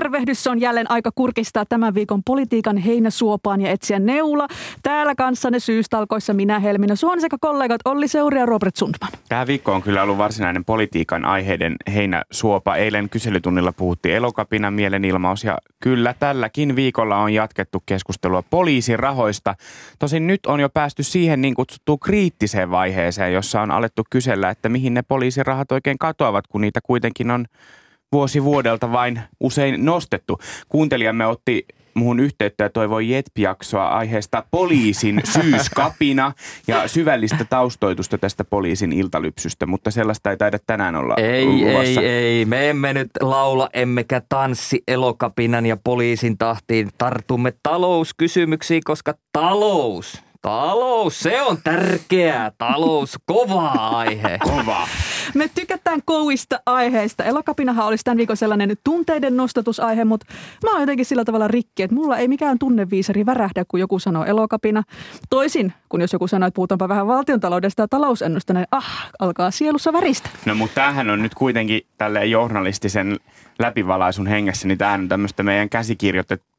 Tervehdys on jälleen aika kurkistaa tämän viikon politiikan heinäsuopaan ja etsiä neula. Täällä kanssanne syystalkoissa minä Helminä Suon sekä kollegat Olli Seuri ja Robert Sundman. Tämä viikko on kyllä ollut varsinainen politiikan aiheiden heinäsuopa. Eilen kyselytunnilla puhuttiin elokapina mielenilmaus ja kyllä tälläkin viikolla on jatkettu keskustelua poliisin rahoista. Tosin nyt on jo päästy siihen niin kutsuttuun kriittiseen vaiheeseen, jossa on alettu kysellä, että mihin ne poliisirahat oikein katoavat, kun niitä kuitenkin on vuosi vuodelta vain usein nostettu. Kuuntelijamme otti muun yhteyttä ja toivoi JETP-jaksoa aiheesta poliisin syyskapina ja syvällistä taustoitusta tästä poliisin iltalypsystä, mutta sellaista ei taida tänään olla Ei, luvassa. ei, ei. Me emme nyt laula emmekä tanssi elokapinan ja poliisin tahtiin. Tartumme talouskysymyksiin, koska talous, talous, se on tärkeää. Talous, kova aihe. Kova. Me tykätään kouista aiheista. Elokapinahan olisi tämän viikon sellainen tunteiden nostatusaihe, mutta mä oon jotenkin sillä tavalla rikki, että mulla ei mikään tunneviisari värähdä, kun joku sanoo elokapina. Toisin, kun jos joku sanoo, että puhutaanpa vähän valtiontaloudesta ja talousennusta, niin ah, alkaa sielussa väristä. No mutta tämähän on nyt kuitenkin tälleen journalistisen läpivalaisun hengessä, niin tämähän on tämmöistä meidän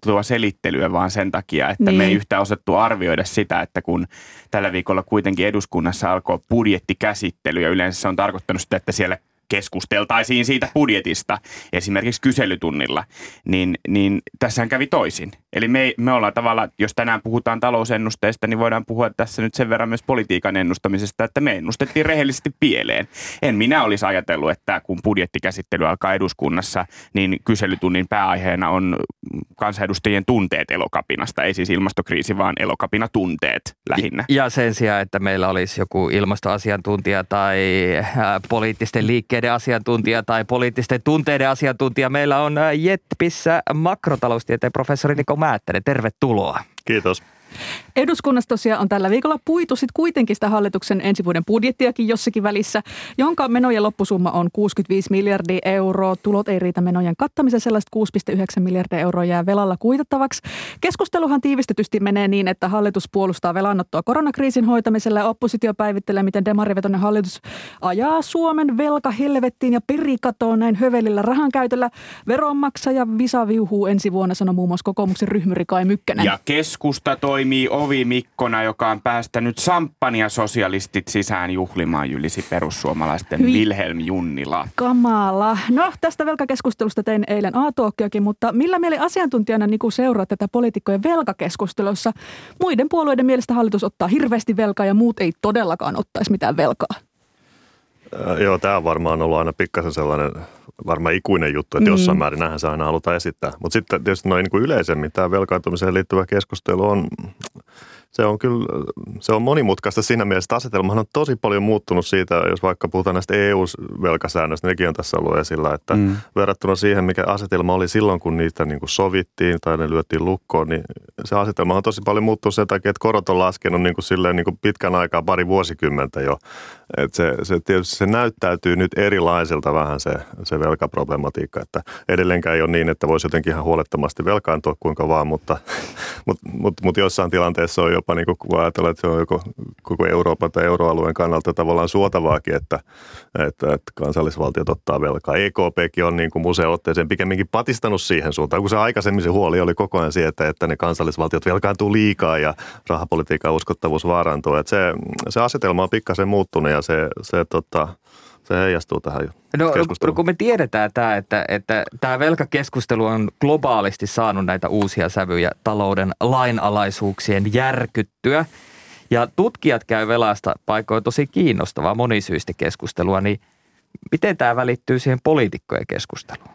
käsikirjoitettua selittelyä vaan sen takia, että niin. me ei Niin. yhtään osattu arvioida sitä, että kun tällä viikolla kuitenkin eduskunnassa alkoi budjettikäsittely ja yleensä se on tarkoittanut sitä, että siellä keskusteltaisiin siitä budjetista, esimerkiksi kyselytunnilla, niin, niin tässähän kävi toisin. Eli me, me ollaan tavallaan, jos tänään puhutaan talousennusteista, niin voidaan puhua tässä nyt sen verran myös politiikan ennustamisesta, että me ennustettiin rehellisesti pieleen. En minä olisi ajatellut, että kun budjettikäsittely alkaa eduskunnassa, niin kyselytunnin pääaiheena on kansanedustajien tunteet elokapinasta, ei siis ilmastokriisi, vaan elokapinatunteet lähinnä. Ja sen sijaan, että meillä olisi joku ilmastoasiantuntija tai äh, poliittisten liikkeiden asiantuntija tai poliittisten tunteiden asiantuntija, meillä on äh, Jetpissä makrotaloustieteen professori Niko Määttänen. Tervetuloa. Kiitos. Eduskunnassa tosiaan on tällä viikolla puitu sitten kuitenkin sitä hallituksen ensi vuoden budjettiakin jossakin välissä, jonka menojen loppusumma on 65 miljardia euroa. Tulot ei riitä menojen kattamiseen, sellaista 6,9 miljardia euroa jää velalla kuitattavaksi. Keskusteluhan tiivistetysti menee niin, että hallitus puolustaa velanottoa koronakriisin hoitamisella ja oppositio päivittelee, miten demarivetoinen hallitus ajaa Suomen velka helvettiin ja perikatoon näin hövelillä rahankäytöllä. Veronmaksaja Visa viuhuu ensi vuonna, sanoi muun muassa kokoomuksen ryhmyri Kai Mykkänen. Ja keskusta toimii ovimikkona, joka on päästänyt samppania sosialistit sisään juhlimaan jylisi perussuomalaisten Hyi. Wilhelm Junnila. Kamala. No, tästä velkakeskustelusta tein eilen a mutta millä mieli asiantuntijana Niku seuraa tätä poliitikkojen velkakeskustelussa? Muiden puolueiden mielestä hallitus ottaa hirveästi velkaa ja muut ei todellakaan ottaisi mitään velkaa. Äh, Joo, tämä on varmaan ollut aina pikkasen sellainen varmaan ikuinen juttu, että Mm. jossain määrin näinhän se aina halutaan esittää. Mutta sitten tietysti noin niin kuin yleisemmin tämä velkaantumiseen liittyvä keskustelu on, se on kyllä, se on monimutkaista siinä mielessä, että asetelmahan on tosi paljon muuttunut siitä, jos vaikka puhutaan näistä EU-velkasäännöistä, nekin on tässä ollut esillä, että mm. verrattuna siihen, mikä asetelma oli silloin, kun niitä niin kuin sovittiin tai ne lyötiin lukkoon, niin se asetelma on tosi paljon muuttunut sen takia, että korot on laskenut niin kuin silleen niin kuin pitkän aikaa, pari vuosikymmentä jo. Et se, se, tietysti se näyttäytyy nyt erilaiselta vähän se, se velkaproblematiikka, että edelleenkään ei ole niin, että voisi jotenkin ihan huolettomasti velkaantua kuinka vaan, mutta, mutta, mutta, mutta jossain tilanteessa on jopa niin kuin, kun ajatellaan, että se on joko koko Euroopan tai euroalueen kannalta tavallaan suotavaakin, että, että, että kansallisvaltiot ottaa velkaa. EKPkin on niin kuin museootteeseen pikemminkin patistanut siihen suuntaan, kun se aikaisemmin se huoli oli koko ajan siitä, että, että ne kansallisvaltiot velkaantuu liikaa ja rahapolitiikan uskottavuus vaarantuu. Että se, se asetelma on pikkasen muuttunut ja se, se, tota, se heijastuu tähän No, no kun me tiedetään tämä, että, että tämä velkakeskustelu on globaalisti saanut näitä uusia sävyjä talouden lainalaisuuksien järkyttyä. Ja tutkijat käy velasta paikoin tosi kiinnostavaa monisyistä keskustelua, niin miten tämä välittyy siihen poliitikkojen keskusteluun?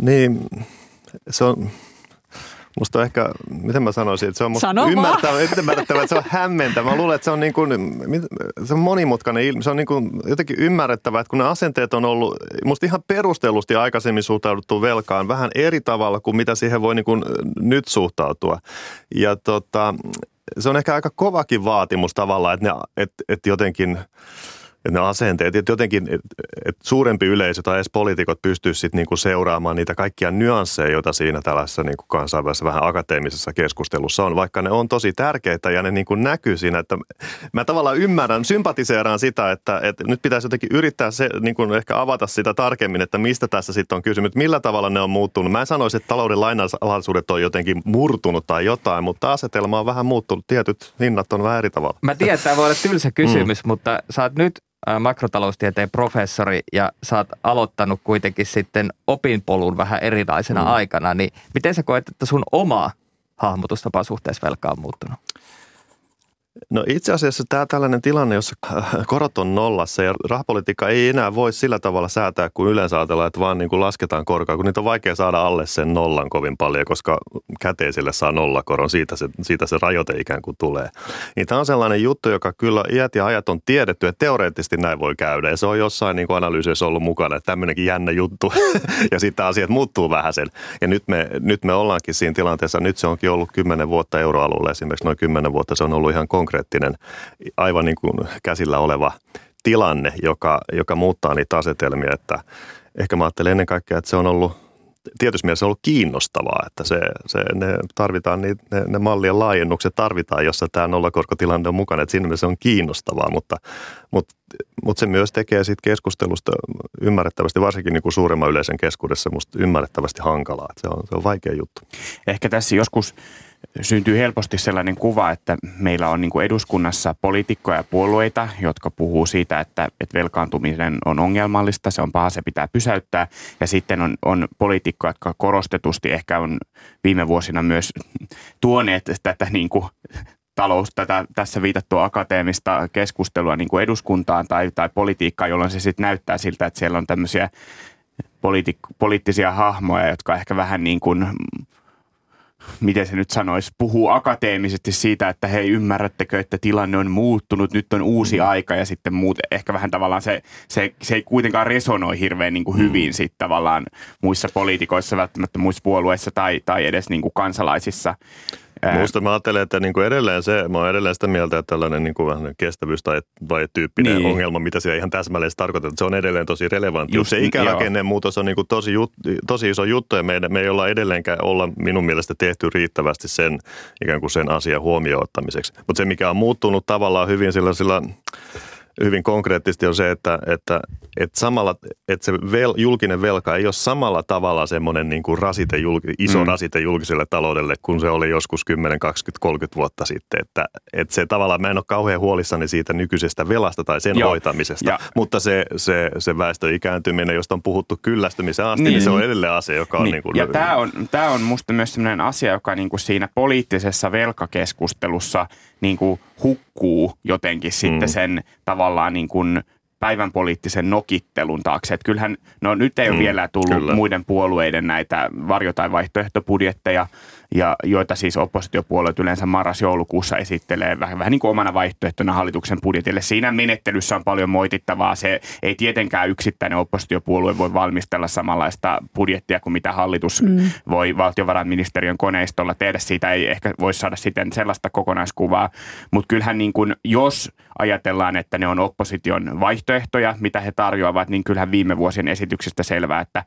Niin, se on, musta on ehkä, miten mä sanoisin, että se on musta Sano ymmärtävä, ymmärrettävä, että se on hämmentävä. Mä luulen, että se on, niin kuin, se on monimutkainen ilmiö. Se on niin kuin jotenkin ymmärrettävää, että kun ne asenteet on ollut, musta ihan perustellusti aikaisemmin suhtauduttu velkaan vähän eri tavalla kuin mitä siihen voi niin kuin nyt suhtautua. Ja tota, se on ehkä aika kovakin vaatimus tavallaan, että, ne, että, että jotenkin – että ne asenteet, että jotenkin että et suurempi yleisö tai edes poliitikot pystyisi sitten niinku seuraamaan niitä kaikkia nyansseja, joita siinä tällaisessa niinku kansainvälisessä vähän akateemisessa keskustelussa on, vaikka ne on tosi tärkeitä ja ne niinku näkyy siinä, että mä tavallaan ymmärrän, sympatiseeraan sitä, että, että nyt pitäisi jotenkin yrittää se, niinku ehkä avata sitä tarkemmin, että mistä tässä sitten on kysymys, millä tavalla ne on muuttunut. Mä en sanoisi, että talouden lainalaisuudet on jotenkin murtunut tai jotain, mutta asetelma on vähän muuttunut, tietyt hinnat on vähän eri tavalla. Mä tiedän, että tämä voi olla tylsä kysymys, mm. mutta sä oot nyt makrotaloustieteen professori ja sä oot aloittanut kuitenkin sitten opinpolun vähän erilaisena mm. aikana, niin miten sä koet, että sun oma hahmotustapa suhteessa velkaan on muuttunut? No itse asiassa tämä tällainen tilanne, jossa äh, korot on nollassa ja rahapolitiikka ei enää voi sillä tavalla säätää kuin yleensä ajatellaan, että vaan niin kuin lasketaan korkoa, kun niitä on vaikea saada alle sen nollan kovin paljon, koska käteiselle saa nollakoron, siitä se, siitä se rajoite ikään kuin tulee. Niin tämä on sellainen juttu, joka kyllä iät ja ajat on tiedetty, että teoreettisesti näin voi käydä. Ja se on jossain niin kuin analyysissä ollut mukana, että tämmöinenkin jännä juttu. Ja sitten asiat muuttuu vähän sen. Ja nyt me, nyt me ollaankin siinä tilanteessa, nyt se onkin ollut kymmenen vuotta euroalueella esimerkiksi. Noin kymmenen vuotta se on ollut ihan konkreettinen, aivan niin kuin käsillä oleva tilanne, joka, joka muuttaa niitä asetelmia, että ehkä mä ajattelen ennen kaikkea, että se on ollut tietysti mielessä ollut kiinnostavaa, että se, se, ne tarvitaan, ne, ne mallien laajennukset tarvitaan, jossa tämä nollakorkotilanne on mukana, että siinä mielessä on kiinnostavaa, mutta, mutta, mutta se myös tekee siitä keskustelusta ymmärrettävästi, varsinkin niin kuin suuremman yleisen keskuudessa, musta ymmärrettävästi hankalaa, että se on, se on vaikea juttu. Ehkä tässä joskus syntyy helposti sellainen kuva, että meillä on niin kuin eduskunnassa poliitikkoja ja puolueita, jotka puhuu siitä, että, että velkaantuminen on ongelmallista, se on paha, se pitää pysäyttää. Ja sitten on, on poliitikkoja, jotka korostetusti ehkä on viime vuosina myös tuoneet tätä niin kuin talous, tätä tässä viitattua akateemista keskustelua niin kuin eduskuntaan tai, tai politiikkaa, jolloin se sitten näyttää siltä, että siellä on tämmöisiä poliittisia hahmoja, jotka ehkä vähän niin kuin miten se nyt sanoisi, puhuu akateemisesti siitä, että hei, ymmärrättekö, että tilanne on muuttunut, nyt on uusi mm. aika ja sitten muut, ehkä vähän tavallaan se, se, se ei kuitenkaan resonoi hirveän niin kuin mm. hyvin sitten tavallaan muissa poliitikoissa, välttämättä muissa puolueissa tai, tai edes niin kuin kansalaisissa. Minusta mä ajattelen, että niin kuin edelleen se, mä edelleen sitä mieltä, että tällainen niin kuin vähän kestävyys tai, tai tyyppinen niin. ongelma, mitä se ihan täsmälleen tarkoittaa, että se on edelleen tosi relevantti. Just, se ikärakenteen muutos on niin kuin tosi, jut, tosi iso juttu ja me, me ei olla edelleenkään olla minun mielestä tehty riittävästi sen ikään kuin sen asian huomioon ottamiseksi. Mutta se, mikä on muuttunut tavallaan hyvin sillä, sillä hyvin konkreettisesti on se, että, että, että, samalla, että se vel, julkinen velka ei ole samalla tavalla semmoinen niin kuin rasite, iso mm. rasite julkiselle taloudelle, kun se oli joskus 10, 20, 30 vuotta sitten. Että, että se tavallaan, mä en ole kauhean huolissani siitä nykyisestä velasta tai sen Joo. hoitamisesta, ja. mutta se, se, se väestön ikääntyminen, josta on puhuttu kyllästymisen asti, niin, niin se on edelleen asia, joka niin. on niin kuin... Ja tämä on, tämä on musta myös sellainen asia, joka niin kuin siinä poliittisessa velkakeskustelussa – niin kuin hukkuu jotenkin mm. sitten sen tavallaan niin kuin päivän poliittisen nokittelun taakse. Että kyllähän, no nyt ei ole mm, vielä tullut kyllä. muiden puolueiden näitä varjo- tai vaihtoehtobudjetteja, ja joita siis oppositiopuolueet yleensä marras-joulukuussa esittelee vähän, vähän niin kuin omana vaihtoehtona hallituksen budjetille. Siinä menettelyssä on paljon moitittavaa. Se ei tietenkään yksittäinen oppositiopuolue voi valmistella samanlaista budjettia kuin mitä hallitus mm. voi valtiovarainministeriön koneistolla tehdä. Siitä ei ehkä voi saada sitten sellaista kokonaiskuvaa. Mutta kyllähän niin kuin, jos ajatellaan, että ne on opposition vaihtoehtoja, mitä he tarjoavat, niin kyllähän viime vuosien esityksestä selvää, että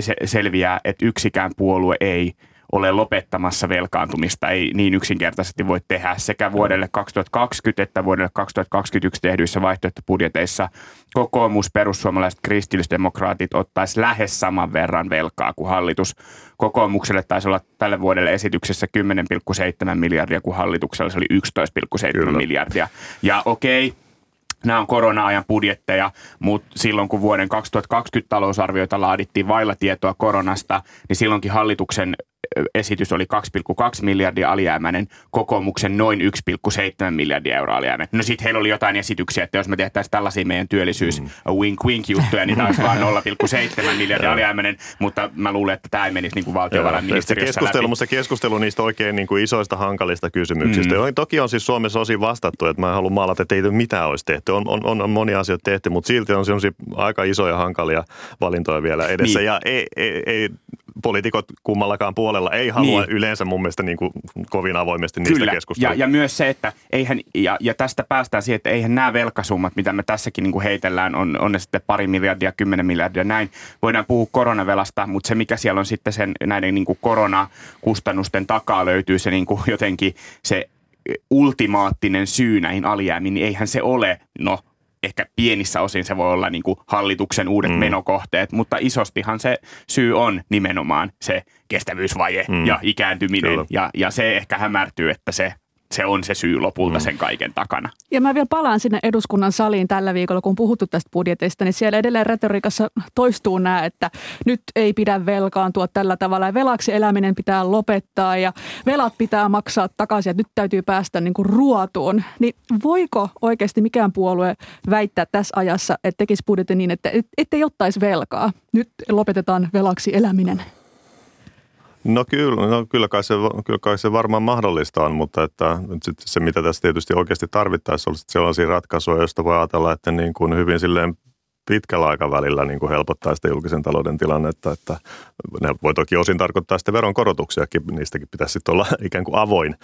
se selviää, että yksikään puolue ei ole lopettamassa velkaantumista. Ei niin yksinkertaisesti voi tehdä sekä vuodelle 2020 että vuodelle 2021 tehdyissä vaihtoehtobudjeteissa kokoomus, perussuomalaiset, kristillisdemokraatit ottaisi lähes saman verran velkaa kuin hallitus. Kokoomukselle taisi olla tälle vuodelle esityksessä 10,7 miljardia, kun hallituksella se oli 11,7 Kyllä. miljardia. Ja okei, okay, Nämä on korona-ajan budjetteja, mutta silloin kun vuoden 2020 talousarvioita laadittiin vailla tietoa koronasta, niin silloinkin hallituksen esitys oli 2,2 miljardia alijäämäinen, kokoomuksen noin 1,7 miljardia euroa alijäämäinen. No sitten heillä oli jotain esityksiä, että jos me tehtäisiin tällaisia meidän työllisyys mm. wink wink juttuja, niin taisi vaan 0,7 miljardia alijäämäinen, mutta mä luulen, että tämä ei menisi niin kuin valtiovarainministeriössä keskustelu, läpi. keskustelu niistä oikein niin kuin isoista hankalista kysymyksistä. Mm. Toki on siis Suomessa osin vastattu, että mä haluan maalata, että ei mitään olisi tehty. On, on, on, on monia asioita tehty, mutta silti on sellaisia aika isoja hankalia valintoja vielä edessä. Niin. Ja ei, ei, ei poliitikot kummallakaan puolella ei halua Niin. yleensä mun mielestä niin kuin kovin avoimesti niistä Kyllä, keskustella. ja, ja myös se, että eihän, ja, ja tästä päästään siihen, että eihän nämä velkasummat, mitä me tässäkin niin kuin heitellään, on, on ne sitten pari miljardia, kymmenen miljardia, näin. Voidaan puhua koronavelasta, mutta se mikä siellä on sitten sen näiden niin kuin koronakustannusten takaa löytyy se niin kuin jotenkin se ultimaattinen syy näihin alijäämiin, niin eihän se ole, no ehkä pienissä osin se voi olla niin kuin hallituksen uudet mm. menokohteet, mutta isostihan se syy on nimenomaan se kestävyysvaje mm. ja ikääntyminen. Kyllä. Ja, ja se ehkä hämärtyy, että se, se on se syy lopulta mm. sen kaiken takana. Ja mä vielä palaan sinne eduskunnan saliin tällä viikolla, kun on puhuttu tästä budjetista, niin siellä edelleen retoriikassa toistuu nämä, että nyt ei pidä velkaantua tällä tavalla ja velaksi eläminen pitää lopettaa ja velat pitää maksaa takaisin, että nyt täytyy päästä niin kuin ruotuun. Niin voiko oikeasti mikään puolue väittää tässä ajassa, että tekisi budjetin niin, että et, ettei ottaisi velkaa? Nyt lopetetaan velaksi eläminen. No kyllä, no kyllä, kai se, kyllä kai se varmaan mahdollista on, mutta että nyt se, mitä tässä tietysti oikeasti tarvittaisiin, olisi sellaisia ratkaisuja, joista voi ajatella, että niin kuin hyvin silleen pitkällä aikavälillä niin kuin helpottaa sitä julkisen talouden tilannetta, että ne voi toki osin tarkoittaa sitten veronkorotuksiakin, niistäkin pitäisi sitten olla ikään kuin avoin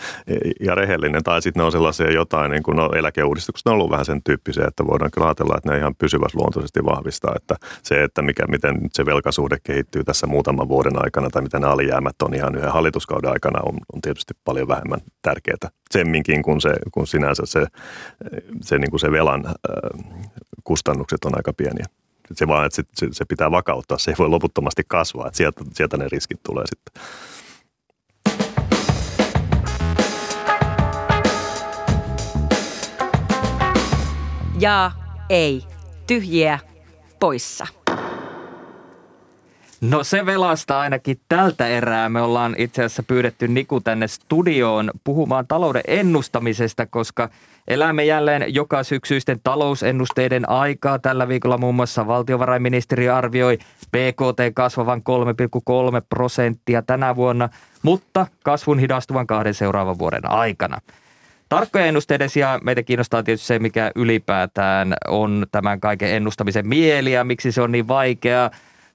ja rehellinen, tai sitten ne on sellaisia jotain, niin kuin no eläkeuudistukset on ollut vähän sen tyyppisiä, että voidaan kyllä ajatella, että ne ihan pysyväsluontoisesti vahvistaa, että se, että mikä, miten se velkasuhde kehittyy tässä muutaman vuoden aikana, tai miten ne alijäämät on ihan yhden hallituskauden aikana, on, on tietysti paljon vähemmän tärkeää semminkin, kun, se, kun sinänsä se, se, niin kuin se velan äh, kustannukset on aika pieniä. Se vaan, että se, se, se pitää vakauttaa, se ei voi loputtomasti kasvaa, että sieltä, sieltä ne riskit tulee sitten. Ja ei. Tyhjiä poissa. No se velasta ainakin tältä erää. Me ollaan itse asiassa pyydetty Niku tänne studioon puhumaan talouden ennustamisesta, koska elämme jälleen joka syksyisten talousennusteiden aikaa. Tällä viikolla muun muassa valtiovarainministeriö arvioi BKT kasvavan 3,3 prosenttia tänä vuonna, mutta kasvun hidastuvan kahden seuraavan vuoden aikana. Tarkkojen ennusteiden sijaan meitä kiinnostaa tietysti se, mikä ylipäätään on tämän kaiken ennustamisen mieli ja miksi se on niin vaikeaa.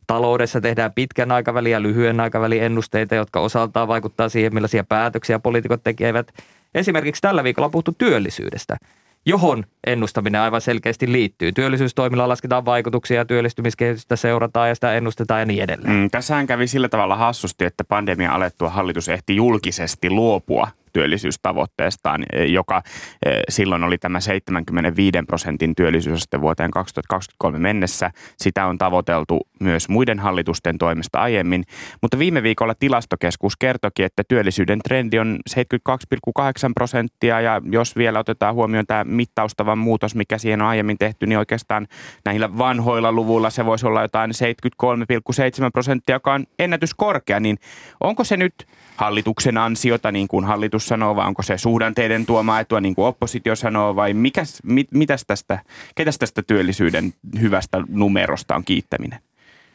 Taloudessa tehdään pitkän aikavälin ja lyhyen aikavälin ennusteita, jotka osaltaan vaikuttaa siihen, millaisia päätöksiä poliitikot tekevät. Esimerkiksi tällä viikolla on puhuttu työllisyydestä, johon ennustaminen aivan selkeästi liittyy. Työllisyystoimilla lasketaan vaikutuksia ja työllistymiskehitystä seurataan ja sitä ennustetaan ja niin edelleen. Mm, tässähän kävi sillä tavalla hassusti, että pandemia alettua hallitus ehti julkisesti luopua työllisyystavoitteestaan, eh, joka eh, silloin oli tämä 75 prosentin työllisyysaste vuoteen 2023 mennessä. Sitä on tavoiteltu myös muiden hallitusten toimesta aiemmin, mutta viime viikolla tilastokeskus kertoki, että työllisyyden trendi on 72,8 prosenttia. Ja jos vielä otetaan huomioon tämä mittaustavan muutos, mikä siihen on aiemmin tehty, niin oikeastaan näillä vanhoilla luvuilla se voisi olla jotain 73,7 prosenttia, joka on ennätyskorkea, niin onko se nyt hallituksen ansiota, niin kuin hallitus sanoo, vai onko se suhdanteiden tuoma etua, niin kuin oppositio sanoo, vai mikäs, mit, mitäs tästä, ketäs tästä työllisyyden hyvästä numerosta on kiittäminen?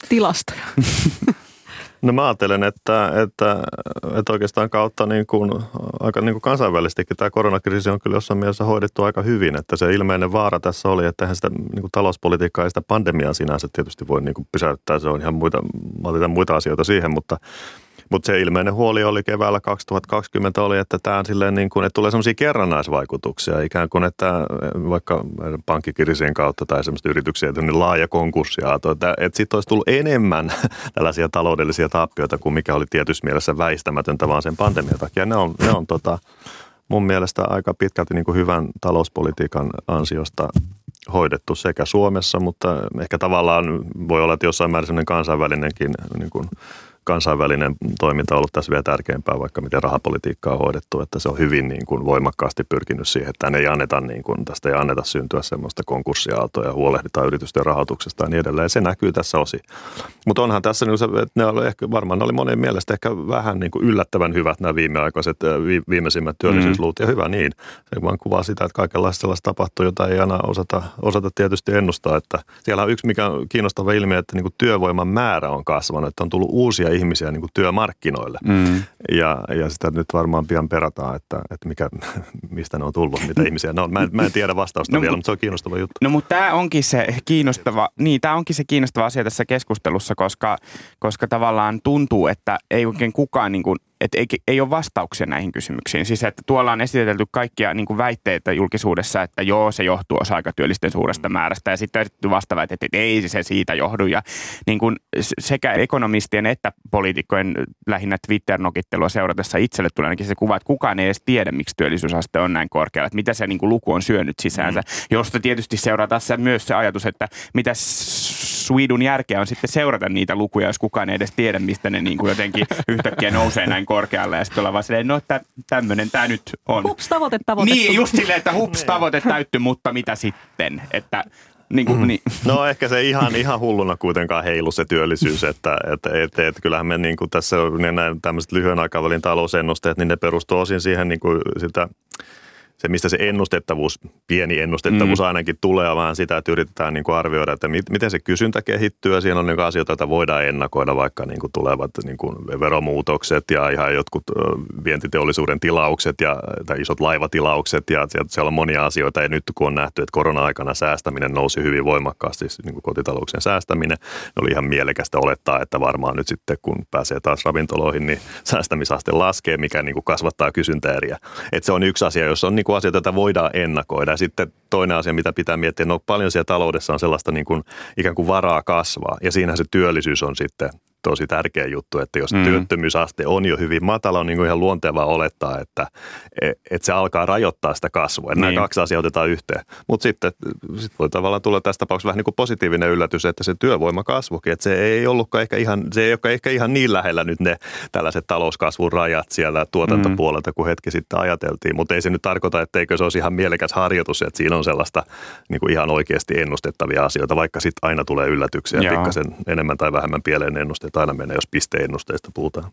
Tilastoja. No mä ajattelen, että, että, että oikeastaan kautta niin kuin, aika niin kuin kansainvälisestikin tämä koronakriisi on kyllä jossain mielessä hoidettu aika hyvin. Että se ilmeinen vaara tässä oli, että eihän sitä niin kuin talouspolitiikkaa ja sitä pandemiaa sinänsä tietysti voi niin kuin pysäyttää. Se on ihan muita, mä otetaan muita asioita siihen, mutta, mutta se ilmeinen huoli oli keväällä 2020 oli, että tämä on silleen niin kuin, että tulee sellaisia kerrannaisvaikutuksia ikään kuin, että vaikka pankkikirjien kautta tai semmoista yrityksiä, että niin laaja konkurssiaato, että, että siitä olisi tullut enemmän tällaisia taloudellisia tappioita kuin mikä oli tietyssä mielessä väistämätöntä vaan sen pandemian takia. Ne on, ne on tota, mun mielestä aika pitkälti niin kuin hyvän talouspolitiikan ansiosta hoidettu sekä Suomessa, mutta ehkä tavallaan voi olla, että jossain määrin kansainvälinenkin niin kuin kansainvälinen toiminta on ollut tässä vielä tärkeämpää, vaikka miten rahapolitiikkaa on hoidettu, että se on hyvin niin kuin voimakkaasti pyrkinyt siihen, että ei anneta, niin kuin, tästä ei anneta syntyä semmoista konkurssiaaltoa ja huolehditaan yritysten rahoituksesta ja niin edelleen. Se näkyy tässä osi. Mutta onhan tässä, niin se, ne oli ehkä, varmaan ne oli monen mielestä ehkä vähän niin kuin yllättävän hyvät nämä viimeaikaiset, vi, viimeisimmät työllisyysluvut ja hyvä niin. Se vaan kuvaa sitä, että kaikenlaista sellaista tapahtuu, jota ei aina osata, osata tietysti ennustaa. Että siellä on yksi, mikä on kiinnostava ilmiö, että niin kuin työvoiman määrä on kasvanut, että on tullut uusia ihmisiä niin kuin työmarkkinoille. Mm. Ja, ja sitä nyt varmaan pian perataan, että, että mikä, mistä ne on tullut, mitä ihmisiä ne on. Mä en, mä en tiedä vastausta No, vielä, mut- mutta se on kiinnostava juttu. No mutta tämä onkin se kiinnostava, niin tämä onkin se kiinnostava asia tässä keskustelussa, koska, koska tavallaan tuntuu, että ei oikein kukaan niin kuin, että ei, ei ole vastauksia näihin kysymyksiin. Siis että tuolla on esitelty kaikkia niin kuin väitteitä julkisuudessa, että joo, se johtuu osa-aikatyöllisten suuresta määrästä. Ja sitten on esitetty vastaväitteet, että ei se siitä johdu. Ja niin kuin sekä ekonomistien että poliitikkojen lähinnä Twitter-nokittelua seuratessa itselle tulee ainakin se kuva, että kukaan ei edes tiedä, miksi työllisyysaste on näin korkealla, että mitä se niin kuin luku on syönyt sisäänsä, josta tietysti seuraa tässä myös se ajatus, että mitä Swedun järkeä on sitten seurata niitä lukuja, jos kukaan ei edes tiedä, mistä ne niin kuin jotenkin yhtäkkiä nousee näin korkealle ja sitten ollaan vaan silleen, no tä, tämmöinen tämä nyt on. Hups, tavoite tavoitettu. Niin, just silleen, että hups, tavoite täytty, mutta mitä sitten? Että niin kuin, niin. No ehkä se ihan, ihan hulluna kuitenkaan heilu se työllisyys, että, että, että, että kyllähän me niin kuin tässä ne näin tämmöiset lyhyen aikavälin talousennusteet, niin ne perustuu osin siihen niin kuin sitä, se mistä se ennustettavuus, pieni ennustettavuus mm. ainakin tulee, vaan sitä, että yritetään niin kuin arvioida, että mit, miten se kysyntä kehittyy. Ja siinä on niin kuin asioita, joita voidaan ennakoida, vaikka niin kuin tulevat niin kuin veromuutokset ja ihan jotkut vientiteollisuuden tilaukset ja tai isot laivatilaukset. Ja siellä on monia asioita. Ja nyt kun on nähty, että korona-aikana säästäminen nousi hyvin voimakkaasti, siis niin kuin kotitalouksien säästäminen, niin oli ihan mielekästä olettaa, että varmaan nyt sitten kun pääsee taas ravintoloihin, niin säästämisaste laskee, mikä niin kuin kasvattaa kysyntäeriä. Et se on yksi asia, jos on niin kuin asioita, joita voidaan ennakoida. Ja sitten toinen asia, mitä pitää miettiä, no paljon siellä taloudessa on sellaista niin kuin, ikään kuin varaa kasvaa. Ja siinä se työllisyys on sitten tosi tärkeä juttu, että jos Mm. mm. työttömyysaste on jo hyvin matala, on niin kuin ihan luontevaa olettaa, että, että se alkaa rajoittaa sitä kasvua. Että Niin. Nämä kaksi asiaa otetaan yhteen. Mutta sitten sit voi tavallaan tulla tässä tapauksessa vähän niin kuin positiivinen yllätys, että se työvoima kasvukin, että se ei ollutkaan ehkä ihan, se ei olekaan ehkä ihan niin lähellä nyt ne tällaiset talouskasvun rajat siellä tuotantopuolelta, kuin hetki sitten ajateltiin. Mutta ei se nyt tarkoita, etteikö se olisi ihan mielekäs harjoitus, että siinä on sellaista niin kuin ihan oikeasti ennustettavia asioita, vaikka sitten aina tulee yllätyksiä Joo. pikkasen enemmän tai vähemmän pieleen ennusteet aina menee, jos pisteennusteista puhutaan.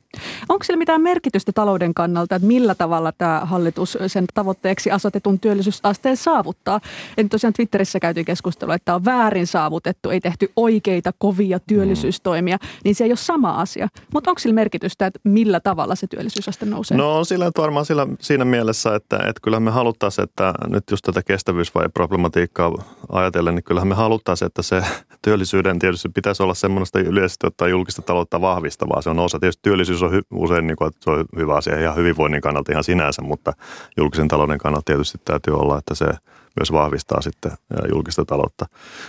Onko sillä mitään merkitystä talouden kannalta, että millä tavalla tämä hallitus sen tavoitteeksi asetetun työllisyysasteen saavuttaa? En tosiaan Twitterissä käytiin keskustelua, että on väärin saavutettu, ei tehty oikeita kovia työllisyystoimia, niin se ei ole sama asia. Mutta onko sillä merkitystä, että millä tavalla se työllisyysaste nousee? No on sillä varmaan sillä, siinä mielessä, että, että kyllähän me haluttaisiin, että nyt just tätä kestävyysvajeproblematiikkaa ajatellen, niin kyllähän me haluttaisiin, että se työllisyyden tietysti pitäisi olla semmoista yleisesti ottaa julkista taloutta vahvistavaa. Se on osa, tietysti työllisyys on hy, usein niin kuin, että se on hyvä asia ihan hyvinvoinnin kannalta ihan sinänsä, mutta julkisen talouden kannalta tietysti täytyy olla, että se myös vahvistaa sitten julkista taloutta.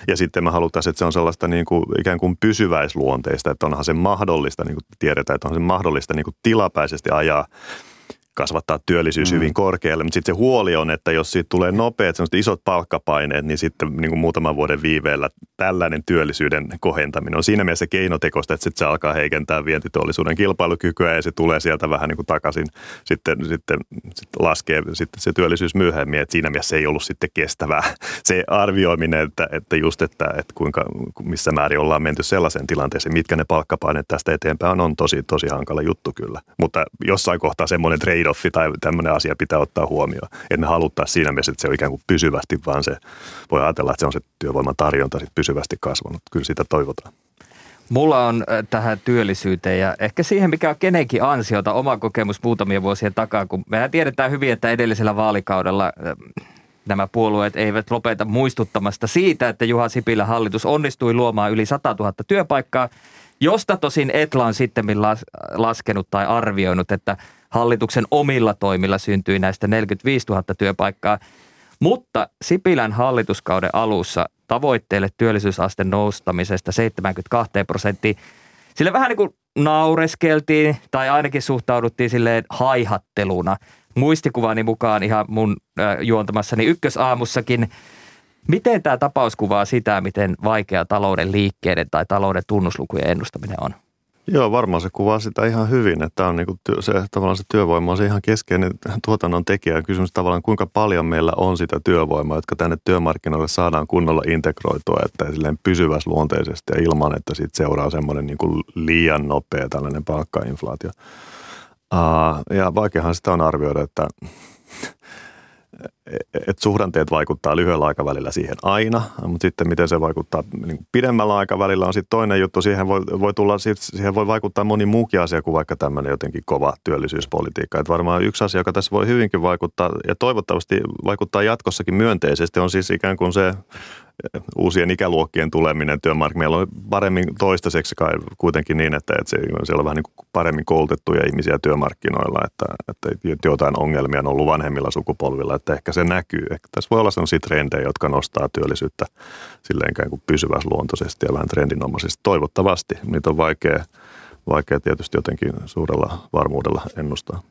Ja sitten me haluttaisiin, että se on sellaista niin kuin, ikään kuin pysyväisluonteista, että onhan se mahdollista, niin kuin tiedetään, että on se mahdollista niin kuin tilapäisesti ajaa kasvattaa työllisyys mm. hyvin korkealle, mutta sitten se huoli on, että jos siitä tulee nopeat sellaiset isot palkkapaineet, niin sitten niin kuin muutaman vuoden viiveellä tällainen työllisyyden kohentaminen on siinä mielessä keinotekoista, että sitten se alkaa heikentää vientiteollisuuden kilpailukykyä ja se tulee sieltä vähän niin kuin takaisin, sitten, sitten, sitten laskee sitten se työllisyys myöhemmin, että siinä mielessä ei ollut sitten kestävää se arvioiminen, että, että just, että, että kuinka, missä määrin ollaan menty sellaiseen tilanteeseen, mitkä ne palkkapaineet tästä eteenpäin on, on tosi, tosi hankala juttu kyllä. Mutta jossain kohtaa semmoinen trade-offi tai tämmöinen asia pitää ottaa huomioon. Että me haluttaisiin siinä mielessä, että se on ikään kuin pysyvästi, vaan se voi ajatella, että se on se työvoiman tarjonta sit pysyvästi kasvanut. Kyllä sitä toivotaan. Mulla on äh, tähän työllisyyteen ja ehkä siihen, mikä on kenenkin ansiota, oma kokemus muutamia vuosien takaa, kun mehän tiedetään hyvin, että edellisellä vaalikaudella äh, nämä puolueet eivät lopeta muistuttamasta siitä, että Juha Sipilän hallitus onnistui luomaan yli 100 000 työpaikkaa, josta tosin Etla on sitten laskenut tai arvioinut, että hallituksen omilla toimilla syntyi näistä 45 000 työpaikkaa. Mutta Sipilän hallituskauden alussa tavoitteelle työllisyysaste nostamisesta 72 prosenttiin, sille vähän niin kuin naureskeltiin tai ainakin suhtauduttiin silleen haihatteluna. Muistikuvani mukaan ihan mun juontamassani ykkösaamussakin. Miten tämä tapaus kuvaa sitä, miten vaikea talouden liikkeiden tai talouden tunnuslukujen ennustaminen on? Joo, varmaan se kuvaa sitä ihan hyvin, että on niinku se, tavallaan se työvoima on se ihan keskeinen tuotannon tekijä. Kysymys tavallaan, kuinka paljon meillä on sitä työvoimaa, jotka tänne työmarkkinoille saadaan kunnolla integroitua, että silleen pysyväsluonteisesti ja ilman, että siitä seuraa semmoinen niinku liian nopea tällainen palkkainflaatio. Uh, ja vaikeahan sitä on arvioida, että että suhdanteet vaikuttaa lyhyellä aikavälillä siihen aina, mutta sitten miten se vaikuttaa niin pidemmällä aikavälillä on sitten toinen juttu. Siihen voi, voi tulla, siihen voi vaikuttaa moni muukin asia kuin vaikka tämmöinen jotenkin kova työllisyyspolitiikka. Että varmaan yksi asia, joka tässä voi hyvinkin vaikuttaa ja toivottavasti vaikuttaa jatkossakin myönteisesti on siis ikään kuin se uusien ikäluokkien tuleminen työmarkkinoilla on paremmin toistaiseksi kai kuitenkin niin, että, että siellä on vähän niin paremmin koulutettuja ihmisiä työmarkkinoilla, että, että jotain ongelmia on ollut vanhemmilla sukupolvilla, että ehkä se näkyy. Ehkä tässä voi olla sellaisia trendejä, jotka nostaa työllisyyttä silleen ikään kuin pysyväisluontoisesti ja vähän trendinomaisesti. Toivottavasti. Niitä on vaikea, vaikea tietysti jotenkin suurella varmuudella ennustaa.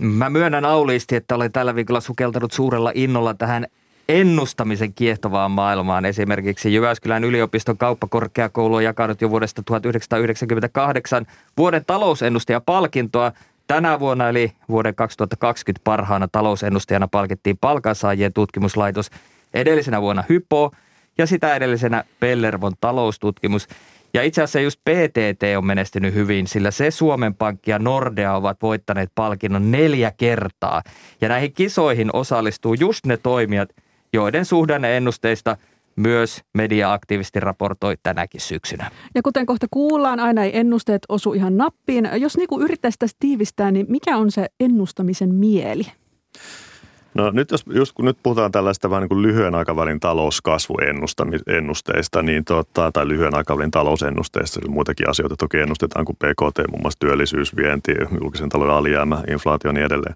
Mä myönnän auliisti, että olen tällä viikolla sukeltanut suurella innolla tähän ennustamisen kiehtovaan maailmaan. Esimerkiksi Jyväskylän yliopiston kauppakorkeakoulu on jakanut jo vuodesta 1998 vuoden talousennustaja palkintoa. Tänä vuonna eli vuoden 2020 parhaana talousennustajana palkittiin palkansaajien tutkimuslaitos. Edellisenä vuonna Hypo ja sitä edellisenä Pellervon taloustutkimus. Ja itse asiassa just PTT on menestynyt hyvin, sillä se Suomen Pankki ja Nordea ovat voittaneet palkinnon neljä kertaa. Ja näihin kisoihin osallistuu just ne toimijat, joiden suhdanneennusteista myös media raportoi tänäkin syksynä. Ja kuten kohta kuullaan, aina ei ennusteet osu ihan nappiin. Jos niin yrittäisi tästä tiivistää, niin mikä on se ennustamisen mieli? No nyt jos, just kun nyt puhutaan tällaista vähän niin kuin lyhyen aikavälin talouskasvuennusteista, niin tota, tai lyhyen aikavälin talousennusteista, eli muitakin asioita toki ennustetaan kuin PKT, muun muassa työllisyys, vienti, julkisen talouden alijäämä, inflaatio ja niin edelleen.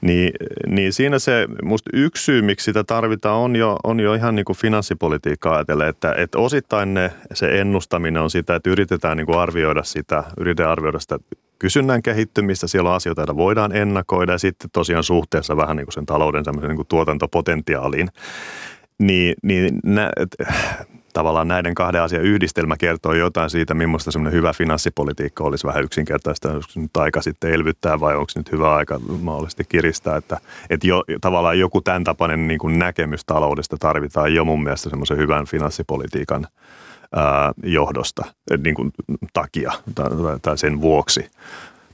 Niin, niin siinä se, musta yksi syy, miksi sitä tarvitaan, on jo, on jo ihan niin kuin finanssipolitiikkaa ajatellen, että, että osittain ne, se ennustaminen on sitä, että yritetään niin kuin arvioida sitä, yritetään arvioida sitä kysynnän kehittymistä, siellä on asioita, joita voidaan ennakoida. Ja sitten tosiaan suhteessa vähän niin kuin sen talouden niin kuin tuotantopotentiaaliin. Niin, niin nä, tavallaan näiden kahden asian yhdistelmä kertoo jotain siitä, millaista semmoinen hyvä finanssipolitiikka olisi vähän yksinkertaista, onko nyt aika sitten elvyttää vai onko nyt hyvä aika mahdollisesti kiristää, että, että jo, tavallaan joku tämän tapainen niin kuin näkemys taloudesta tarvitaan jo mun mielestä semmoisen hyvän finanssipolitiikan – johdosta, niin kuin takia tai, sen vuoksi.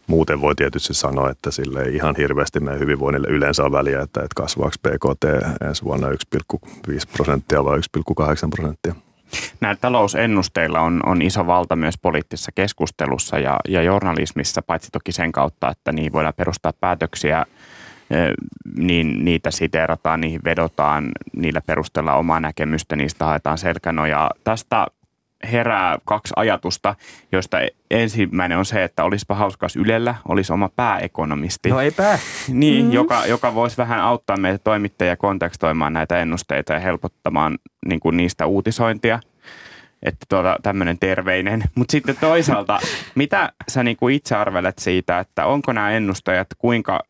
Muuten voi tietysti sanoa, että sille ei ihan hirveästi meidän hyvinvoinnille yleensä on väliä, että, kasvaako PKT ensi vuonna 1,5 prosenttia vai 1,8 prosenttia. Näillä talousennusteilla on, on iso valta myös poliittisessa keskustelussa ja, ja journalismissa, paitsi toki sen kautta, että niin voidaan perustaa päätöksiä niin niitä siteerataan, niihin vedotaan, niillä perustellaan omaa näkemystä, niistä haetaan selkänojaa. Tästä herää kaksi ajatusta, joista ensimmäinen on se, että olisipa hauska, jos Ylellä olisi oma pääekonomisti. No eipä. Niin, mm-hmm. joka, joka voisi vähän auttaa meitä toimittajia kontekstoimaan näitä ennusteita ja helpottamaan niin kuin niistä uutisointia. Että tuota, tämmöinen terveinen. Mutta sitten toisaalta, mitä sä niin kuin itse arvelet siitä, että onko nämä ennustajat kuinka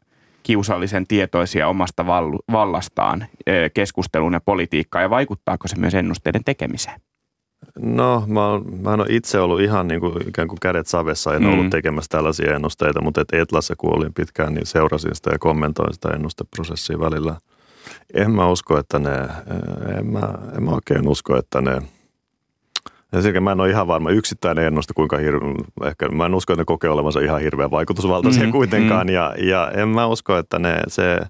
kiusallisen tietoisia omasta vallastaan keskusteluun ja politiikkaan ja vaikuttaako se myös ennusteiden tekemiseen? No, mä, oon, mä en ole itse ollut ihan niin kuin, ikään kuin kädet savessa, en mm. ollut tekemässä tällaisia ennusteita, mutta et Etlassa kun olin pitkään, niin seurasin sitä ja kommentoin sitä ennusteprosessia välillä. En mä usko, että ne, en mä, en mä oikein usko, että ne, ja sekä mä en ole ihan varma yksittäinen ennuste, kuinka hirveä, ehkä mä en usko, että ne kokee olevansa ihan hirveän vaikutusvaltaisia mm, kuitenkaan, mm. ja, ja en mä usko, että ne, se,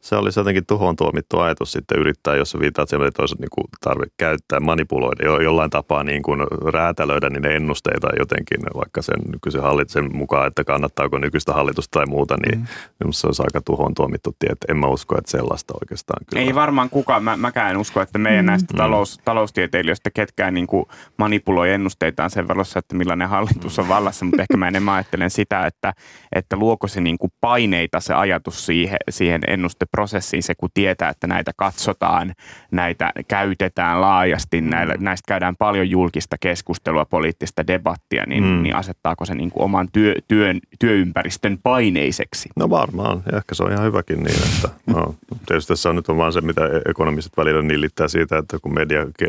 se olisi jotenkin tuhoon tuomittu ajatus sitten yrittää, jos viitaat siihen, että olisi niin kuin tarve käyttää, manipuloida, jo, jollain tapaa niin kuin räätälöidä niin ennusteita jotenkin, vaikka sen nykyisen hallituksen mukaan, että kannattaako nykyistä hallitusta tai muuta, niin mm. se olisi aika tuhoon tuomittu tie, että en mä usko, että sellaista oikeastaan kyllä. Ei varmaan kukaan, mä, mäkään en usko, että meidän mm. näistä talous, taloustieteilijöistä ketkään niin kuin manipuloi ennusteitaan sen valossa, että millainen hallitus on vallassa, mutta ehkä mä enemmän ajattelen sitä, että, että luoko se niin kuin paineita se ajatus siihen, siihen ennuste prosessiin se, kun tietää, että näitä katsotaan, näitä käytetään laajasti, mm. näillä, näistä käydään paljon julkista keskustelua, poliittista debattia, niin, mm. niin asettaako se niin kuin oman työ, työn, työympäristön paineiseksi? No varmaan, ja ehkä se on ihan hyväkin niin, että no, tietysti tässä on nyt on vaan se, mitä ekonomistit välillä nillittää siitä, että kun media ke,